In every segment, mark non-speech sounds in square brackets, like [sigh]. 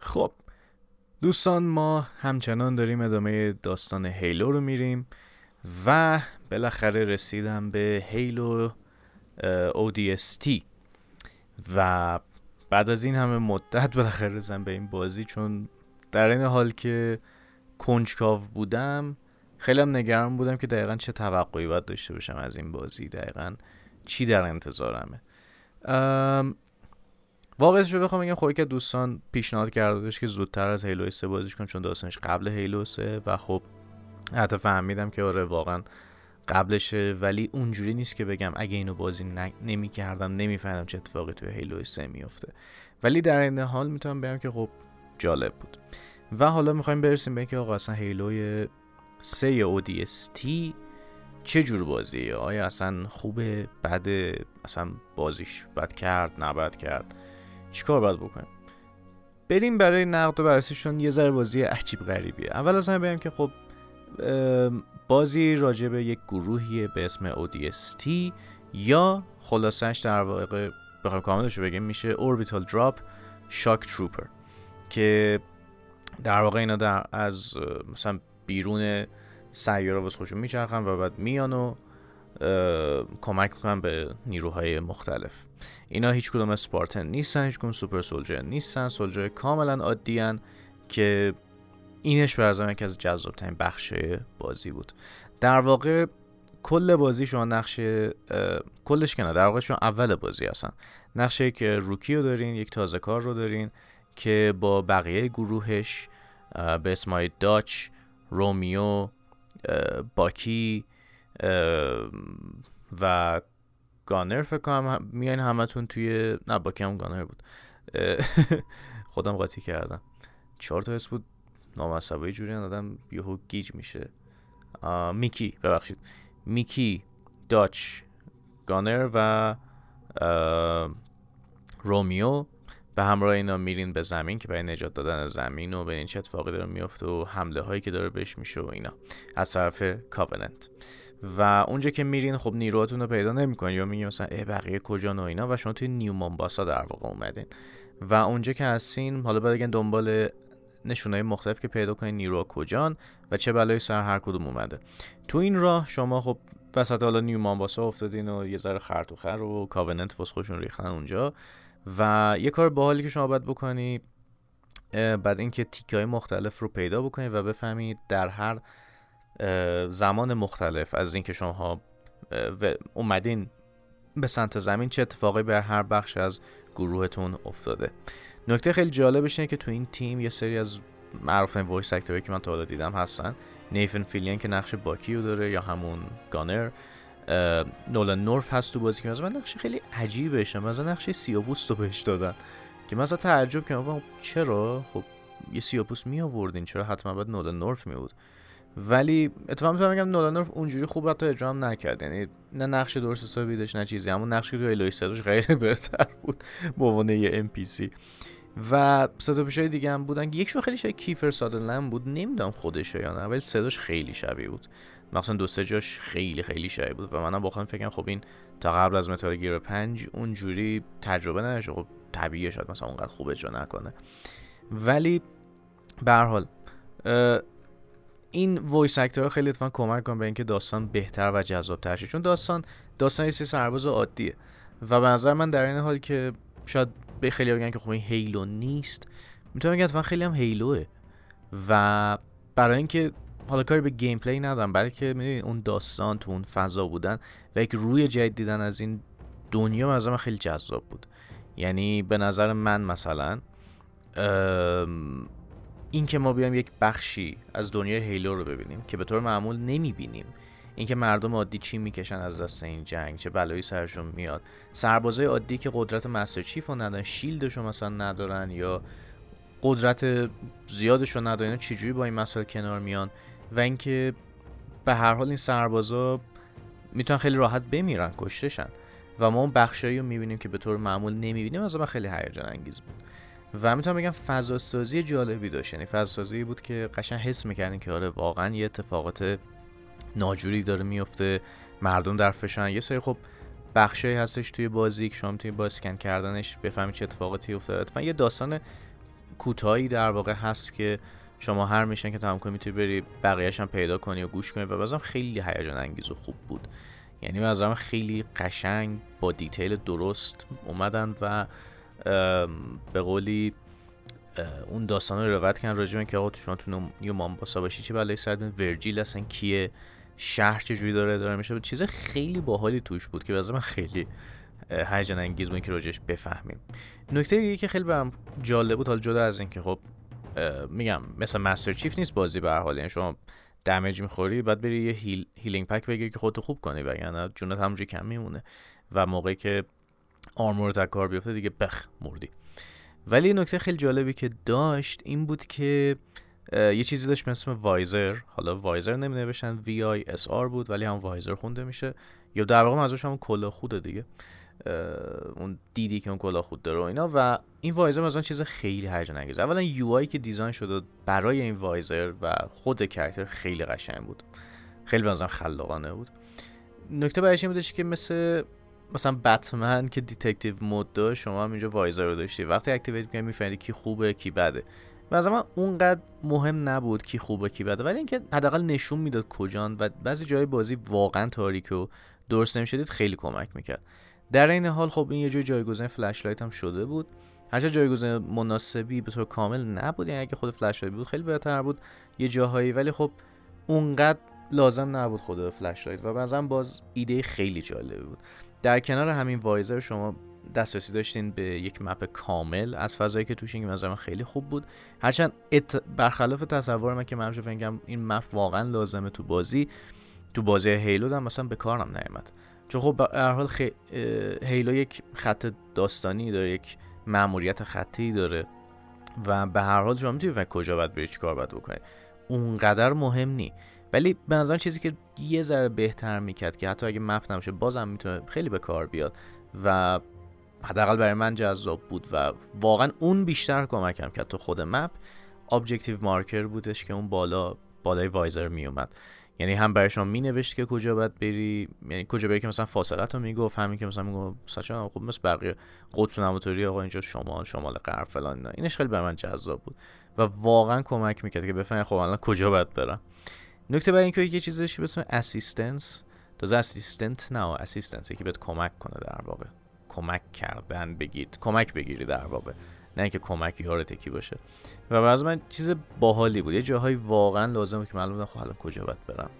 خب دوستان ما همچنان داریم ادامه داستان هیلو رو میریم و بالاخره رسیدم به هیلو ODST و بعد از این همه مدت بالاخره رسیدم به این بازی چون در این حال که کنجکاو بودم خیلی هم نگران بودم که دقیقا چه توقعی باید داشته باشم از این بازی دقیقا چی در انتظارمه. واقعیتش رو بخوام بگم خب که دوستان پیشنهاد کرده بودش که زودتر از هیلو 3 بازیش کن چون داستانش قبل هیلو 3 و خب حتی فهمیدم که آره واقعا قبلشه. ولی اونجوری نیست که بگم اگه اینو بازی نمی کردم نمی‌فهمم چه اتفاقی توی هیلو 3 میفته ولی در این حال می‌تونم بگم که خب جالب بود. و حالا می‌خوایم برسیم به اینکه آقا اصلا هیلوی 3 ODST چه جور بازیه؟ آیا اصلا خوبه؟ بد اصلا بازیش بد کرد؟ نبد کرد؟ چیکار باید بکنیم؟ بریم برای نقد و بررسیشون یه ذره بازی عجیب غریبیه. اول از همه بگم که خب بازی راجع به یک گروهیه به اسم ODST یا خلاصش در واقع بخوام کاملش رو بگیم میشه Orbital Drop Shock Trooper که در واقع اینا در از مثلا بیرون سیاره واسه خوشون میچرخن و بعد میان و کمک می‌کنن به نیروهای مختلف. اینا هیچ کدوم اسپارتن نیستن هیچ کدوم سوپر سولجر نیستن سولجر کاملا عادی که اینش به یکی از جذاب ترین بخش بازی بود. در واقع کل بازی شما نقشه کلش کنه در واقع شما اول بازی هستن. نقشه که روکی رو دارین یک تازه کار رو دارین که با بقیه گروهش به اسمای داچ رومیو باکی و گانر فکر کنم میان همتون توی نه باکی هم گانر بود. [laughs] خودم قاطی کردم. چهار تا اسم بود. نامصبایی جوری آدم یهو گیج میشه. میکی. ببخشید. میکی داچ گانر و رومیو. به همراه اینا میرین به زمین که برای نجات دادن زمین و به این چه اتفاقی داره میفته و حمله هایی که داره بهش میشه و اینا. از طرف کاوننت. و اونجا که میرین خب نیروهاتون رو پیدا نمی‌کنین. یا میگین مثلا ای بقیه کجا و اینا؟ و شما توی نیو در واقع اومدین. و اونجا که هستین حالا باید دنبال نشونهای مختلف که پیدا کنین نیروها کجان و چه بلایی سر هر کدوم اومده. تو این راه شما خب وسط حالا نیو مامباسا افتادین و یه ذره خرط و خر و کاوننت واسه خودشون ریختن اونجا. و یه کار باحالی که شما باید بکنی بعد اینکه تیکه مختلف رو پیدا بکنید و بفهمید در هر زمان مختلف از اینکه شما اومدین به سمت زمین چه اتفاقی بر هر بخش از گروهتون افتاده. نکته خیلی جالبش اینه که تو این تیم یه سری از معروف voice actor ی که من تا حالا دیدم هستن. نیتن فیلیان که نقش باک رو داره یا همون گانر. نولان نورث هست تو بازی که مثلا نقش خیلی عجیبشه. مثلا نقش سیاپوست رو بهش دادن. که مثلا تعجب کردم. چرا؟ خب یه سیاپوس می آوردین چرا حتما باید نولان نورف می بود ولی اتفاقا می‌تونم بگم نولان اونجوری خوب حتی اجرا هم نکرد. یعنی نه نقش درست حسابی داشت نه چیزی. همون نقشی که تو الویس خیلی [laughs] بهتر بود به عنوان یه ام پی سی. و صدا های دیگه هم بودن یکشون خیلی شبیه کیفر سادرلند بود. نمی‌دونم خودشه یا نه ولی صداش خیلی شبیه بود. مثلا دو سه جاش خیلی خیلی شبیه بود. و منم با خودم فکر خب این تا قبل از متال گیر 5 اونجوری تجربه نداشته خب طبیعیه شاید مثلا اونقدر خوب اجرا نکنه. ولی به هر حال این voice actor خیلی اتفاقا کمک کنه به اینکه داستان بهتر و جذابتر شه. چون داستان داستان یه سرباز عادیه. و به نظر من در این حال که شاید به خیلی بگن که خب این هیلو نیست می‌تونم بگم اتفاقا خیلی هم هیلوه. و برای اینکه حالا کاری به gameplay ندارم بلکه می‌دونید اون داستان تو اون فضا بودن و یک روی جدید دیدن از این دنیا از من خیلی جذاب بود. یعنی به نظر من مثلا این که ما بیایم یک بخشی از دنیای هیلو رو ببینیم که به طور معمول نمی‌بینیم. اینکه مردم عادی چی می‌کشن از دست این جنگ چه بلایی سرشون میاد. سربازای عادی که قدرت مستر چیف رو ندارن شیلدشو مثلا ندارن یا قدرت زیادشو ندارن چجوری با این مسائل کنار میان؟ و اینکه به هر حال این سربازا می‌تونن خیلی راحت بمیرن کشتشن. و ما اون بخشایی رو می‌بینیم که به طور معمول نمی‌بینیم از من خیلی هیجان انگیز بود. و می‌تونم بگم فضا سازی جالبی داشت. یعنی فضا سازی بود که قشنگ حس می‌کردین که آره واقعا یه اتفاقات ناجوری داره میفته مردم در فشن یه سری خب بخشایی هستش توی بازی که شما می‌تونید با اسکن کردنش بفهمید چه اتفاقاتی افتاده. و یه داستان کوتاهی در واقع هست که شما هر میشن که تمام کنی می‌تونی بری بقیهش هم پیدا کنی و گوش کنی و بازم خیلی هیجان انگیز و خوب بود. یعنی بازم خیلی قشنگ با دیتیل درست اومدن و به قولی اون داستان رو روایت کردن راجع که آقا شما تو یه مامباسا باشی چه بلایی سر ورجیل اصلا کیه؟ شهر چجوری داره داره میشه؟ چیز خیلی باحالی توش بود که من خیلی هیجان انگیز بود که راجعش بفهمیم. نکته دیگه که خیلی برام جالب بود حالا جدا از اینکه خب میگم مثل مستر چیف نیست بازی به حال یعنی شما damage می‌خوری بعد بری یه heal، healing pack بگیری که خودتو خوب کنی وگرنه جونت همونجوری کم میمونه. و موقعی که armor ت از کار بیفته دیگه بخ مردی. ولی نکته خیلی جالبی که داشت این بود که یه چیزی داشت به اسم visor. حالا visor نمی نوشتن VISR بود ولی هم visor خونده میشه. یا در واقع منظورش هم کلاه‌خوده دیگه. اون دیدی که اون کلاه‌خود داره و اینا. و این visor مثلا چیز خیلی هیجان انگیزه اولا UI که design شده برای این visor و خود character خیلی قشنگ بود. خیلی مثلا خلاقانه بود. نکته بعدش این بودش که مثل مثلا بتمن که detective mode داشت شما هم اینجا visor رو داشتی. وقتی activate می‌کنی می‌فهمی کی خوبه کی بده. و من اونقدر مهم نبود کی خوبه کی بده. ولی اینکه حداقل نشون می‌داد کجان و بعضی جای بازی واقعا تاریک و درست نمی‌شد دید خیلی کمک می‌کرد. در این حال خب این یه جای جایگزین flashlight هم شده بود. هرچه جایگزین مناسبی به طور کامل نبود یعنی اگه خود flashlight بود خیلی بهتر بود یه جاهایی. ولی خب اونقدر لازم نبود خود flashlight و بعضا باز ایده خیلی جالبی بود. در کنار همین visor شما دسترسی داشتین به یک map کامل از فضایی که توش این که خیلی خوب بود. هرچند ات... برخلاف تصور من که من فکر این map واقعا لازمه تو بازی تو بازی هیلو هم مثلا به کارم نیامد چون خب هر حال خ... هیلو یک خط داستانی داره یک مأموریت خطی داره و به هر حال شما می‌تونید کجا باید بری چیکار باید بکنی. اونقدر مهم نی. ولی به نظرم چیزی که یه ذره بهتر می‌کرد که حتی اگه مپ نباشه بازم می‌تونه خیلی به کار بیاد و حداقل برای من جذاب بود و واقعا اون بیشتر کمکم کرد. تو خود مپ objective marker بودش که اون بالا بالای visor میومد یعنی هم برای شما مینوشت که کجا باید بری یعنی کجا بری که مثلا فاصله رو می‌گفت همین که مثلا می‌گفت مثلا خب مثل بقیه قطب نما طوری آقا اینجا شمال شمال غرب فلان اینا. اینش خیلی برای من جذاب بود و واقعا کمک می‌کرد که بفهمم خب الان کجا باید برم. نکته برای اینکه یه چیزی به اسم assistance تازه assistant نه assistance که بهت کمک کنه در واقع. کمک کردن بگیرید کمک بگیری در واقع. نه اینکه کمک یار تکی باشه. و بعضی من چیز باحالی بود. یه جاهایی واقعا لازمه که معلومه خب الان کجا باید برم.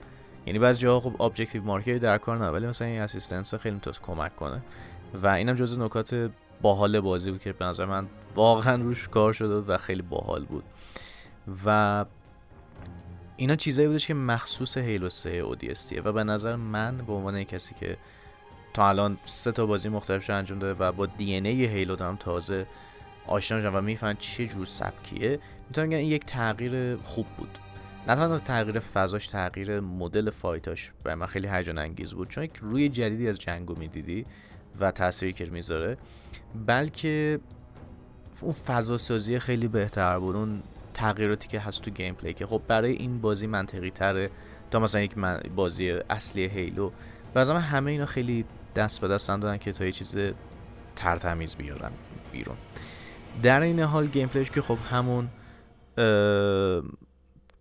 یعنی بعضی جاها خب objective marker در کار نه ولی مثلا این assistance خیلی می‌تونه کمک کنه. و اینم جزو نکات باحال بازی بود که به نظر من واقعا روش کار شده و خیلی باحال بود. و اینا چیزایی بودش که مخصوص هیلو 3 ODST ه و به نظر من به عنوان کسی که تا الان سه تا بازی مختلفش انجام داده و با دی ان ای هیلو دارم تازه آشنا شدم و می‌فهمن چه جور سبکیه می‌تونم بگم این یک تغییر خوب بود. نه تنها تغییر فضاش تغییر مدل fight اش برای من خیلی هیجان انگیز بود چون یک روی جدیدی از جنگو می‌دیدی و تأثیری که می‌ذاره بلکه اون فضا سازی خیلی بهتر بود اون تغییراتی که هست تو gameplay که خب برای این بازی منطقی تره تا مثلا یک بازی اصلی هیلو بعضا همه اینا خیلی دست به دست دادن که تا یه چیز ترتمیز بیارن بیرون. در این حال گیم پلیش که خب همون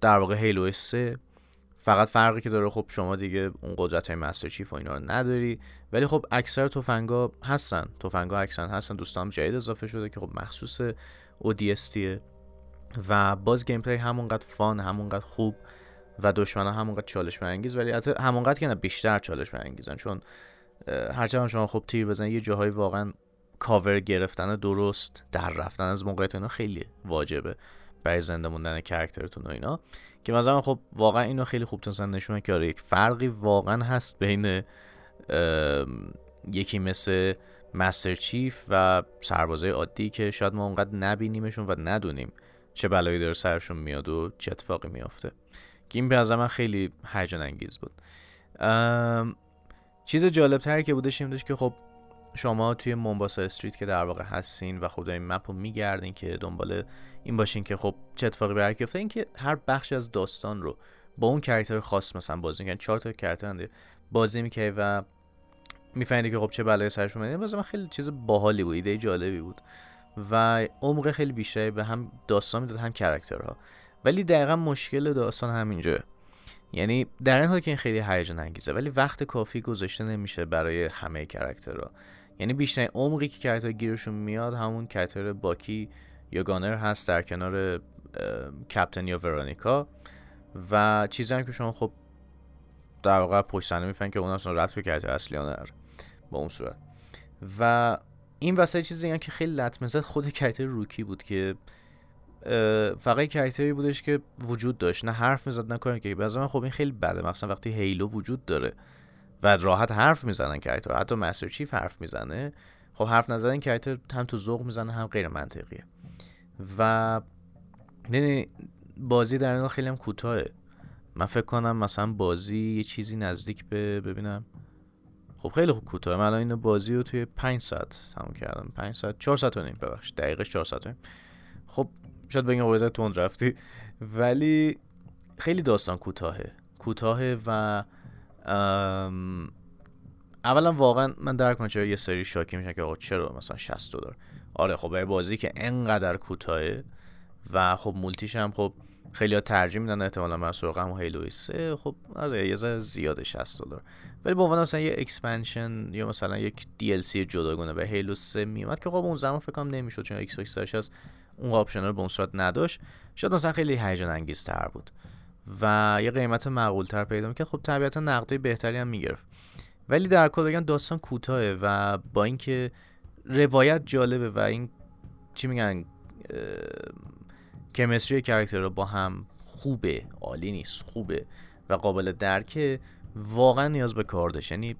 در واقع هیلو 3 فقط فرقی که داره خب شما دیگه اون قدرت های مستر چیف و اینا رو نداری. ولی خب اکثر تفنگا هستن. تفنگا اکثر هستن. دوستان جدید اضافه شده که خب مخصوص اودیستیه و باز gameplay همونقدر fun همونقدر خوب و دشمن ها همونقدر چالش برانگیز ولی حتی همونقدر که نه بیشتر چالش برانگیزن چون هرچند شما خب تیر بزن یه جاهایی واقعا کاور گرفتن درست در رفتن از موقعیت اینا خیلی واجبه برای زنده موندن character تون و اینا. که مثلا خب واقعا اینو خیلی خوب تونستن نشون که آره یک فرقی واقعا هست بین یکی مثل مستر چیف و سربازای عادی که شاید ما اونقدر نبینیمشون و ندونیم. چه بلایی داره سرشون میاد و چه اتفاقی میافته. که این به من خیلی هیجان انگیز بود. چیز جالب تری که بودش این که خب شما توی مونباسا استریت که در واقع هستین و خود این مپ رو میگردین که دنبال این باشین که خب چه اتفاقی برای این که هر بخش از داستان رو با اون کرکتر خاص مثلا بازی می‌کنن چهار تا کرکتر بازی می‌کنه و می‌فهمید که خب چه بلایی سرش اومده باز من خیلی چیز باحالی بود ایده جالبی بود. و عمق خیلی بیشتری به هم داستان می‌داد هم character ها ولی دقیقا مشکل داستان همینجا. یعنی در این حال که این خیلی هیجان انگیزه ولی وقت کافی گذاشته نمیشه برای همه character ها یعنی بیشتر عمقی که character گیرشون میاد همون character باکی یا گانر هست در کنار captain یا ورونیکا و چیزی هم که شما خب در واقع پشت صحنه که اون اصلا ربط به character اصلی با اون صورت. و این وسط چیزی هم که خیلی لطمه زد. خود character روکی بود که فقط character ی بودش که وجود داشت. نه حرف می‌زد نه کاری که به من خب این خیلی بده. مثلا وقتی هیلو وجود داره و راحت حرف می‌زنن character حتی مستر چیف حرف می‌زنه. خب حرف نزدن character هم تو ذوق می‌زنه هم غیر منطقیه. و یعنی بازی در این خیلی هم کوتاهه. من فکر کنم مثلا بازی یه چیزی نزدیک به ببینم. خب خیلی خوب کوتاه. من الان اینو بازی رو توی 5 ساعت تموم کردم. 5 ساعت 4 ساعت و نیم ببخش دقیقش 4 ساعت نیم. خب شاید بگم اوضاع تند رفتی. ولی خیلی داستان کوتاهه. کوتاهه و اولا واقعا من درک کنم چرا یه سری شاکی میشن که آقا چرا مثلا 60 دلار؟ آره خب برای بازی که انقدر کوتاهه و خب مولتیش هم خب خیلی ها ترجیح میدن احتمالا من سراغ هم هیلو 3 خب آره یه ذره زیاده 60 دلار. ولی به عنوان مثلا یه expansion یا مثلا یک DLC جداگانه به هیلو 3 میومد که خب اون زمان فکر نمی‌شد چون ایکس باکس هست اون option رو به اون صورت نداشت. شاید مثلا خیلی هیجان انگیز تر بود. و یه قیمت معقول تر پیدا می‌کرد. خب طبیعتا نقدای بهتری هم می‌گرفت. ولی در کل داستان کوتاهه و با اینکه روایت جالبه و این چی میگن chemistry character رو با هم خوبه عالی نیست خوبه و قابل درکه واقعا نیاز به کار داشت یعنی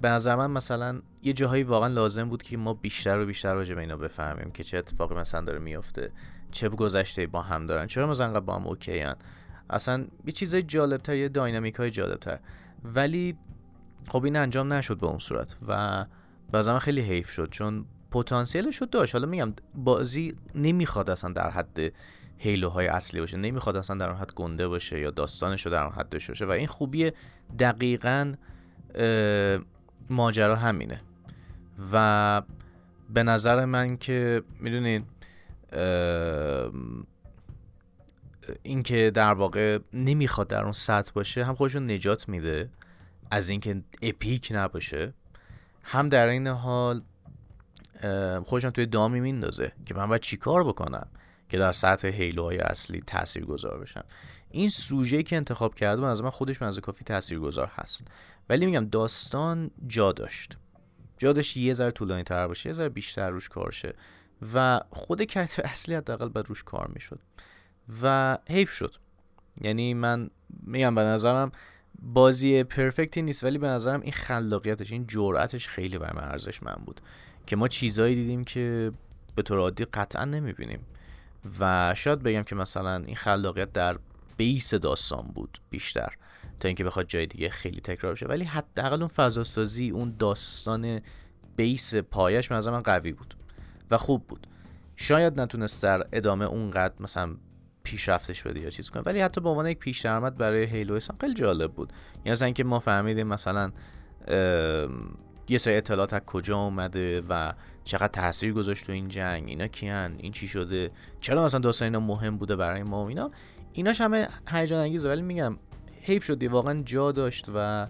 به نظر من مثلا یه جاهایی واقعا لازم بود که ما بیشتر و بیشتر راجع به اینا بفهمیم که چه اتفاقی مثلا داره میافته چه گذشته با هم دارن چرا مثلا با هم اوکی هن. اصلا یه چیزای جالبتر یه داینامیک های جالبتر ولی خب این انجام نشد به اون صورت و به خیلی حیف شد چون پتانسیلش رو داشت. حالا میگم بازی نمی‌خواد اصلا در حد هیلوهای اصلی باشه نمی‌خواد اصلا در اون حد گنده باشه یا داستانش رو در اون حد داشته باشه. و این خوبی دقیقا ماجرا همینه. و به نظر من که می‌دونین اینکه در واقع نمی‌خواد در اون سطح باشه هم خودشون نجات میده از اینکه اپیک نباشه هم در این حال خودشون توی دامی میندازه که من باید چیکار بکنم که در سطح هیلوهای اصلی تأثیر گذار بشم. این سوژه که انتخاب کردم از من خودش من کافی تأثیر گذار هست. ولی میگم داستان جا داشت. جا داشت یه ذره طولانی تر باشه یه ذره بیشتر روش کار شه و خود کرکتر اصلی حداقل باید روش کار می‌شد و حیف شد. یعنی من میگم به نظرم بازی پرفکتی نیست ولی به نظرم این خلاقیتش این جرأتش خیلی برای من من بود که ما چیزایی دیدیم که به طور عادی قطعا نمی‌بینیم. و شاید بگم که مثلا این خلاقیت در بیس داستان بود بیشتر تا اینکه بخواد جای دیگه خیلی تکرار بشه. ولی حداقل اون فضا سازی اون داستان بیس پایش من من قوی بود و خوب بود. شاید نتونست در ادامه اونقدر مثلا پیشرفتش بده یا چیز کنه. ولی حتی به عنوان یک پیش درآمد برای هیلو خیلی جالب بود. یعنی مثلا اینکه ما فهمیدیم مثلا یه سری اطلاعات از کجا اومده و چقدر تاثیر گذاشت تو این جنگ اینا کیان این چی شده چرا مثلا داستان اینا مهم بوده برای ما و اینا. ایناش همه هیجان انگیزه ولی میگم حیف شدی واقعا جا داشت و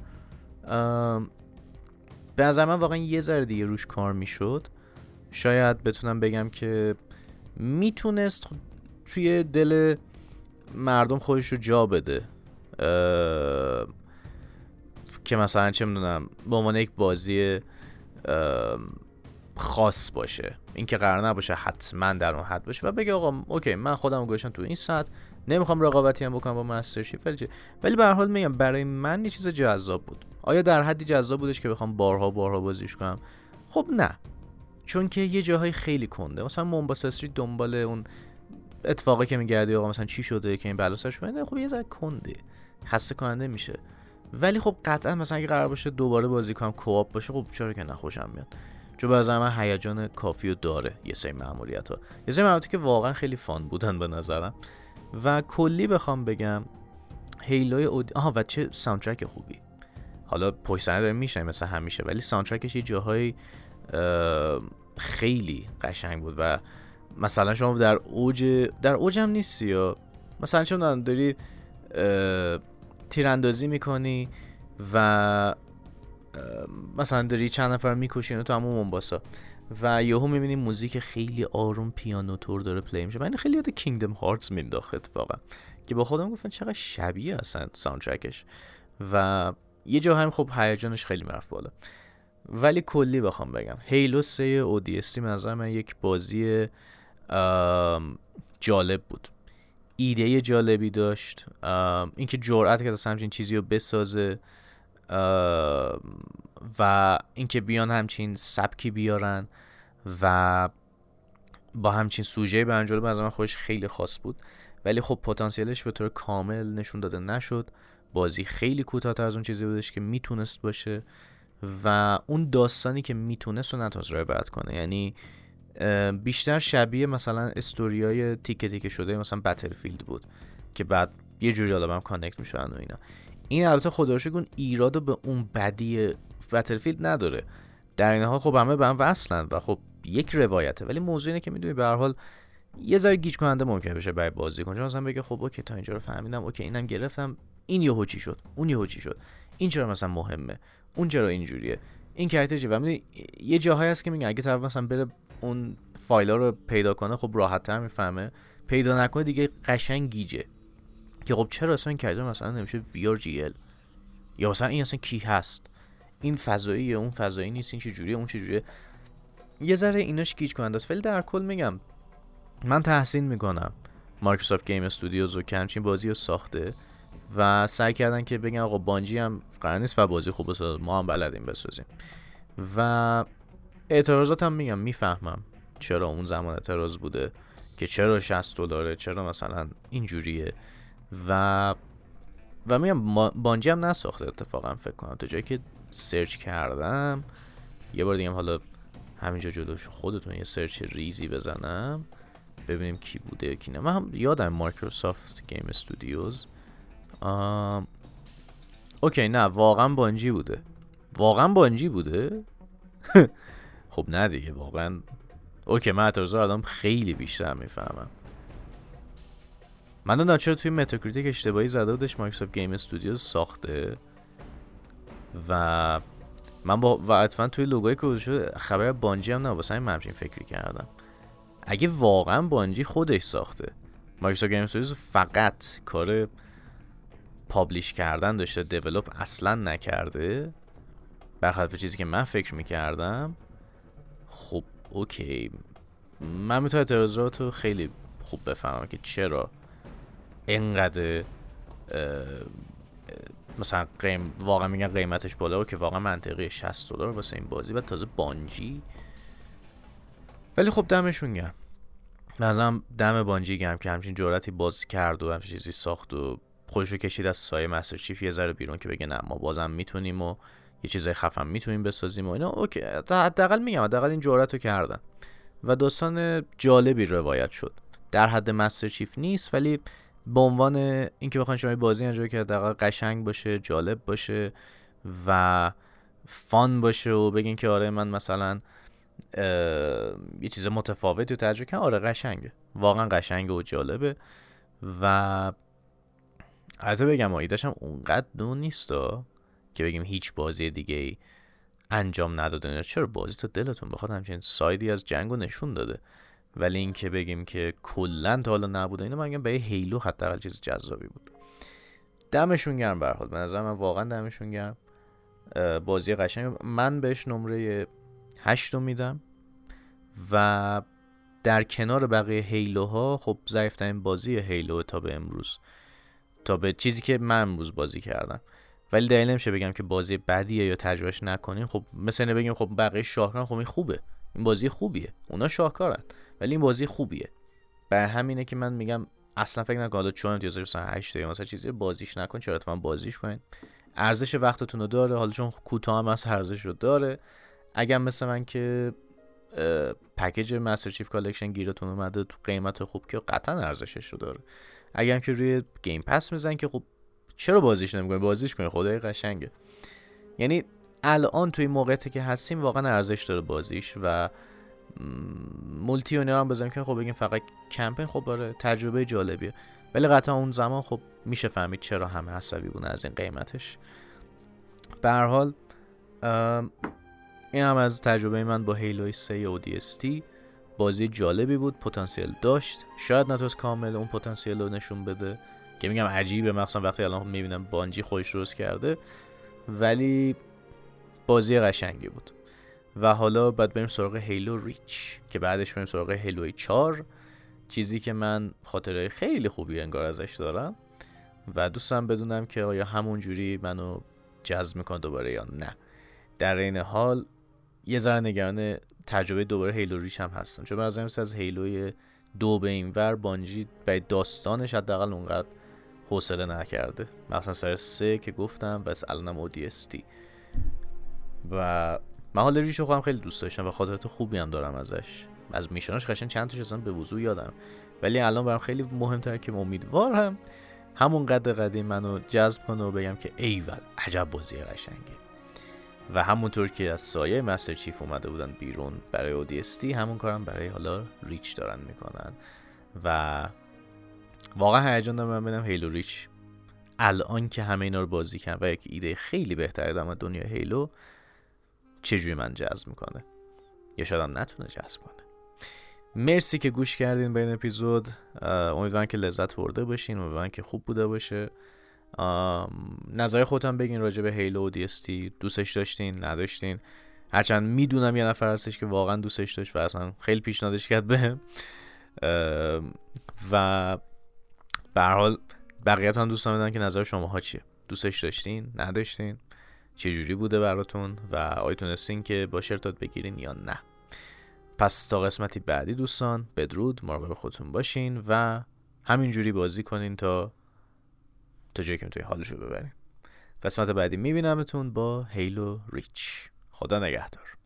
به نظر من واقعا یه ذره دیگه روش کار می‌شد. شاید بتونم بگم که می‌تونست توی دل مردم خودش رو جا بده. که مثلا چه می‌دونم به عنوان یک بازی خاص باشه. اینکه قرار نباشه حتما در اون حد باشه و بگه آقا اوکی من خودم گوشم تو این سطح نمی‌خوام رقابتی هم بکنم با مستر شیف ولی ولی به هر حال میگم برای من یه چیز جذاب بود. آیا در حدی جذاب بودش که بخوام بارها بارها بازیش کنم؟ خب نه. چون که یه جاهای خیلی کنده. مثلا مونباس دنبال اون اتفاقی که میگردی آقا مثلا چی شده که این بلا سرش خب یه ذره کنده. خسته کننده میشه. ولی خب قطعا مثلا اگه قرار باشه دوباره بازی کنم co-op باشه خب چرا که نخوشم میاد؟ چون به من هیجان کافی و داره یه سری مأموریت ها یه سری مأموریت که واقعا خیلی fun بودن به نظرم. و کلی بخوام بگم هیلوی اودی آها و چه soundtrack خوبی. حالا پشت صحنه داره میشه مثل همیشه ولی soundtrack ش یه جاهای خیلی قشنگ بود و مثلا شما در اوج در اوج هم نیستی یا مثلا چون داری تیراندازی می‌کنی و مثلا داری چند نفر می‌کشی تو همون مومباسا و یهو می‌بینی موزیک خیلی آروم پیانو طور داره play میشه. من خیلی یاد کینگدم هارتز مینداخت اتفاقا. که با خودم گفتن چقدر شبیه اصلا soundtrack ش و یه جا هم خب هیجانش خیلی می‌رفت بالا. ولی کلی بخوام بگم. هیلو 3 ODST ی من یک بازی جالب بود. ایده جالبی داشت. اینکه جرأت کرد همچین چیزی رو بسازه. و اینکه بیان همچین سبکی بیارن و با همچین سوژه به جلو از من خودش خیلی خاص بود. ولی خب پتانسیلش به طور کامل نشون داده نشد. بازی خیلی کوتاه‌تر از اون چیزی بودش که می‌تونست باشه و اون داستانی که می‌تونست رو نتونست روایت کنه. یعنی بیشتر شبیه مثلا استوریای تیکه تیکه شده مثلا Battlefield بود که بعد یه جوری حالا هم connect میشن و اینا. این البته خدایی اون ایراد به اون بدی Battlefield نداره. در این حال خب همه به هم وصلن و خب یک روایته. ولی موضوع اینه که می‌دونی به هر حال یه ذره گیج کننده ممکن بشه برای بازی چون مثلا بگه خب okay تا اینجا رو فهمیدم okay اینم گرفتم. این یهو چی شد؟ اون یهو چی شد؟ این چرا مثلا مهمه؟ اون چرا اینجوریه؟ این character و یه جاهایی هست که میگه اگه طرف مثلا بره اون فایلا رو پیدا کنه خب راحت تر می‌فهمه. پیدا نکنه دیگه قشنگ گیجه. که خب چرا اصلا character مثلا نمیشه ال یا مثلا این اصلا کی هست؟ این فضایی اون فضایی نیست این چه جوریه اون چه جوریه یه ذره ایناش گیج کننده است. ولی در کل میگم من تحسین می‌کنم Microsoft Game Studios رو که همچین بازی رو ساخته و سعی کردن که بگن آقا بانجی هم قرار نیست و بازی خوب بساز ما هم بلدیم بسازیم. و اعتراضات هم میگم می‌فهمم چرا اون زمان اعتراض بوده که چرا 60 دلاره چرا مثلا اینجوریه و و میگم بانجی هم نساخته اتفاقا فکر کنم. تا جایی که سرچ کردم یه بار دیگه حالا همینجا جلوش خودتون یه سرچ ریزی بزنم ببینیم کی بوده کی نه. من هم یادم Microsoft Game Studios. okay نه واقعا بانجی بوده. واقعا بانجی بوده؟ [laughs] خب نه دیگه واقعا. okay من اعتراض آدم خیلی بیشتر می‌فهمم. من دونم چرا توی Metacritic اشتباهی زده بودش Microsoft Game Studio ساخته؟ و من با و اتفاقا توی لوگوی که شده خبر بانجی هم واسه همین همچین فکری کردم. اگه واقعا بانجی خودش ساخته Microsoft Game Studio فقط کار publish کردن داشته develop اصلا نکرده برخلاف چیزی که من فکر می‌کردم خب okay. من می‌تونم اعتراضات رو خیلی خوب بفهمم که چرا اینقدر مثلا قیم واقعا میگن قیمتش بالا و که واقعا منطقی 60 دلار واسه این بازی و تازه بانجی. ولی خب دمشون گرم. نظرم دم بانجی گرم که همچین جورتی بازی کرد و همچین چیزی ساخت و خودش رو کشید از سایه مستر چیف یه ذره بیرون که بگه نه ما بازم می‌تونیم و یه چیزای خفن می‌تونیم بسازیم و اینا. اوکی حداقل میگم حداقل این جرأت رو کردن. و داستان جالبی روایت شد. در حد مستر چیف نیست ولی به عنوان اینکه بخواین شما بازی انجام که حداقل قشنگ باشه جالب باشه و فان باشه و بگین که آره من مثلا یه چیز متفاوتی رو تجربه کنم آره قشنگه. واقعا قشنگه و جالبه. و از بگم ایدهش هم اونقدر نو نیست که بگیم هیچ بازی دیگه ای انجام نداده. چرا بازی تو دلتون بخواد؟ همچین سایدی از جنگ نشون داده. ولی اینکه بگیم که کلا تا حالا نبوده اینو من به هیلو حداقل چیز جذابی بود. دمشون گرم به حال. به نظر من واقعا دمشون گرم. بازی قشنگ. من بهش نمره 8 میدم و در کنار بقیه هیلوها خب ضعیفترین بازی هیلو تا به امروز. تا به چیزی که من امروز بازی کردم. ولی دلیل نمیشه بگم که بازی بدیه یا تجربهش نکنین. خب مثلا بگیم خب بقیه شاهکارن خب این خوبه. این بازی خوبیه. اونا شاهکارن. ولی این بازی خوبیه. به همینه که من میگم اصلا فکر نکن حالا چون امتیاز مثلا 8 یا مثلا چیزی بازیش نکن چرا اتفاقا بازیش کنین؟ ارزش وقتتون رو داره. حالا چون کوتاه هم از ارزش رو داره. اگر مثل من که پکیج Master Chief Collection گیرتون اومده تو قیمت خوب که قطعا ارزشش رو داره. اگر که روی Game Pass میزن که خب چرا بازیش نمی‌کنه بازیش کنه خدایی قشنگه. یعنی الان توی موقعیتی که هستیم واقعا ارزش داره بازیش و مولتی و هم بزنیم که خب بگیم فقط کمپین خب باره تجربه جالبیه. ولی قطعا اون زمان خب میشه فهمید چرا همه عصبی بودن از این قیمتش. به هر حال این هم از تجربه من با هیلوی 3 تی بازی جالبی بود پتانسیل داشت. شاید نتونست کامل اون پتانسیل رو نشون بده. که میگم عجیبه مخصوصا وقتی الان می‌بینم بانجی خودش درست کرده ولی بازی قشنگی بود. و حالا باید بریم سراغ هیلو ریچ که بعدش بریم سراغ هیلو 4 چیزی که من خاطره خیلی خوبی انگار ازش دارم و دوستم بدونم که آیا همون جوری منو جذب می‌کنه دوباره یا نه. در این حال یه ذره نگران تجربه دوباره هیلو ریچ هم هستم. چون از از هیلوی دو به این ور بانجی به داستانش حداقل اونقدر حوصله نکرده. مثلا سر سه که گفتم و الانم اودیستی و من حال خودم خیلی دوست داشتم و خاطرات خوبی هم دارم ازش. از میشناش قشنگ چند تاش اصلا به وضوع یادم. ولی الان برام خیلی مهمتره که امیدوارم همون قد قدیم منو جذب کنه و بگم که ایول عجب بازی قشنگه. و همونطور که از سایه مستر چیف اومده بودن بیرون برای اودیستی همون کارم برای حالا ریچ دارن می‌کنن. و واقعا هیجان دارم ببینم هیلو ریچ الان که همه اینا رو بازی کنم و یک ایده خیلی بهتره دارم دنیا هیلو چجوری من جذب می‌کنه؟ یا شاید نتونه جذب کنه. مرسی که گوش کردین به این اپیزود. امیدوارم که لذت برده باشین امیدوارم که خوب بوده باشه. نظر خودتان بگین راجع به هیلو و دیستی دوستش داشتین نداشتین؟ هرچند می‌دونم یه نفر هستش که واقعا دوستش داشت و اصلا خیلی پیشنهادش کرد بهم و به حال بقیه‌تون دوستان بدن که نظر شما ها چیه؟ دوستش داشتین؟ نداشتین؟ چه جوری بوده براتون؟ و آیا تونستین که با شرطات بگیرین یا نه؟ پس تا قسمتی بعدی دوستان بدرود مراقب خودتون باشین و همینجوری بازی کنین تا تا جایی که می‌تونین حالشو ببرین. قسمت بعدی میبینمتون با هیلو ریچ خدا نگهدار.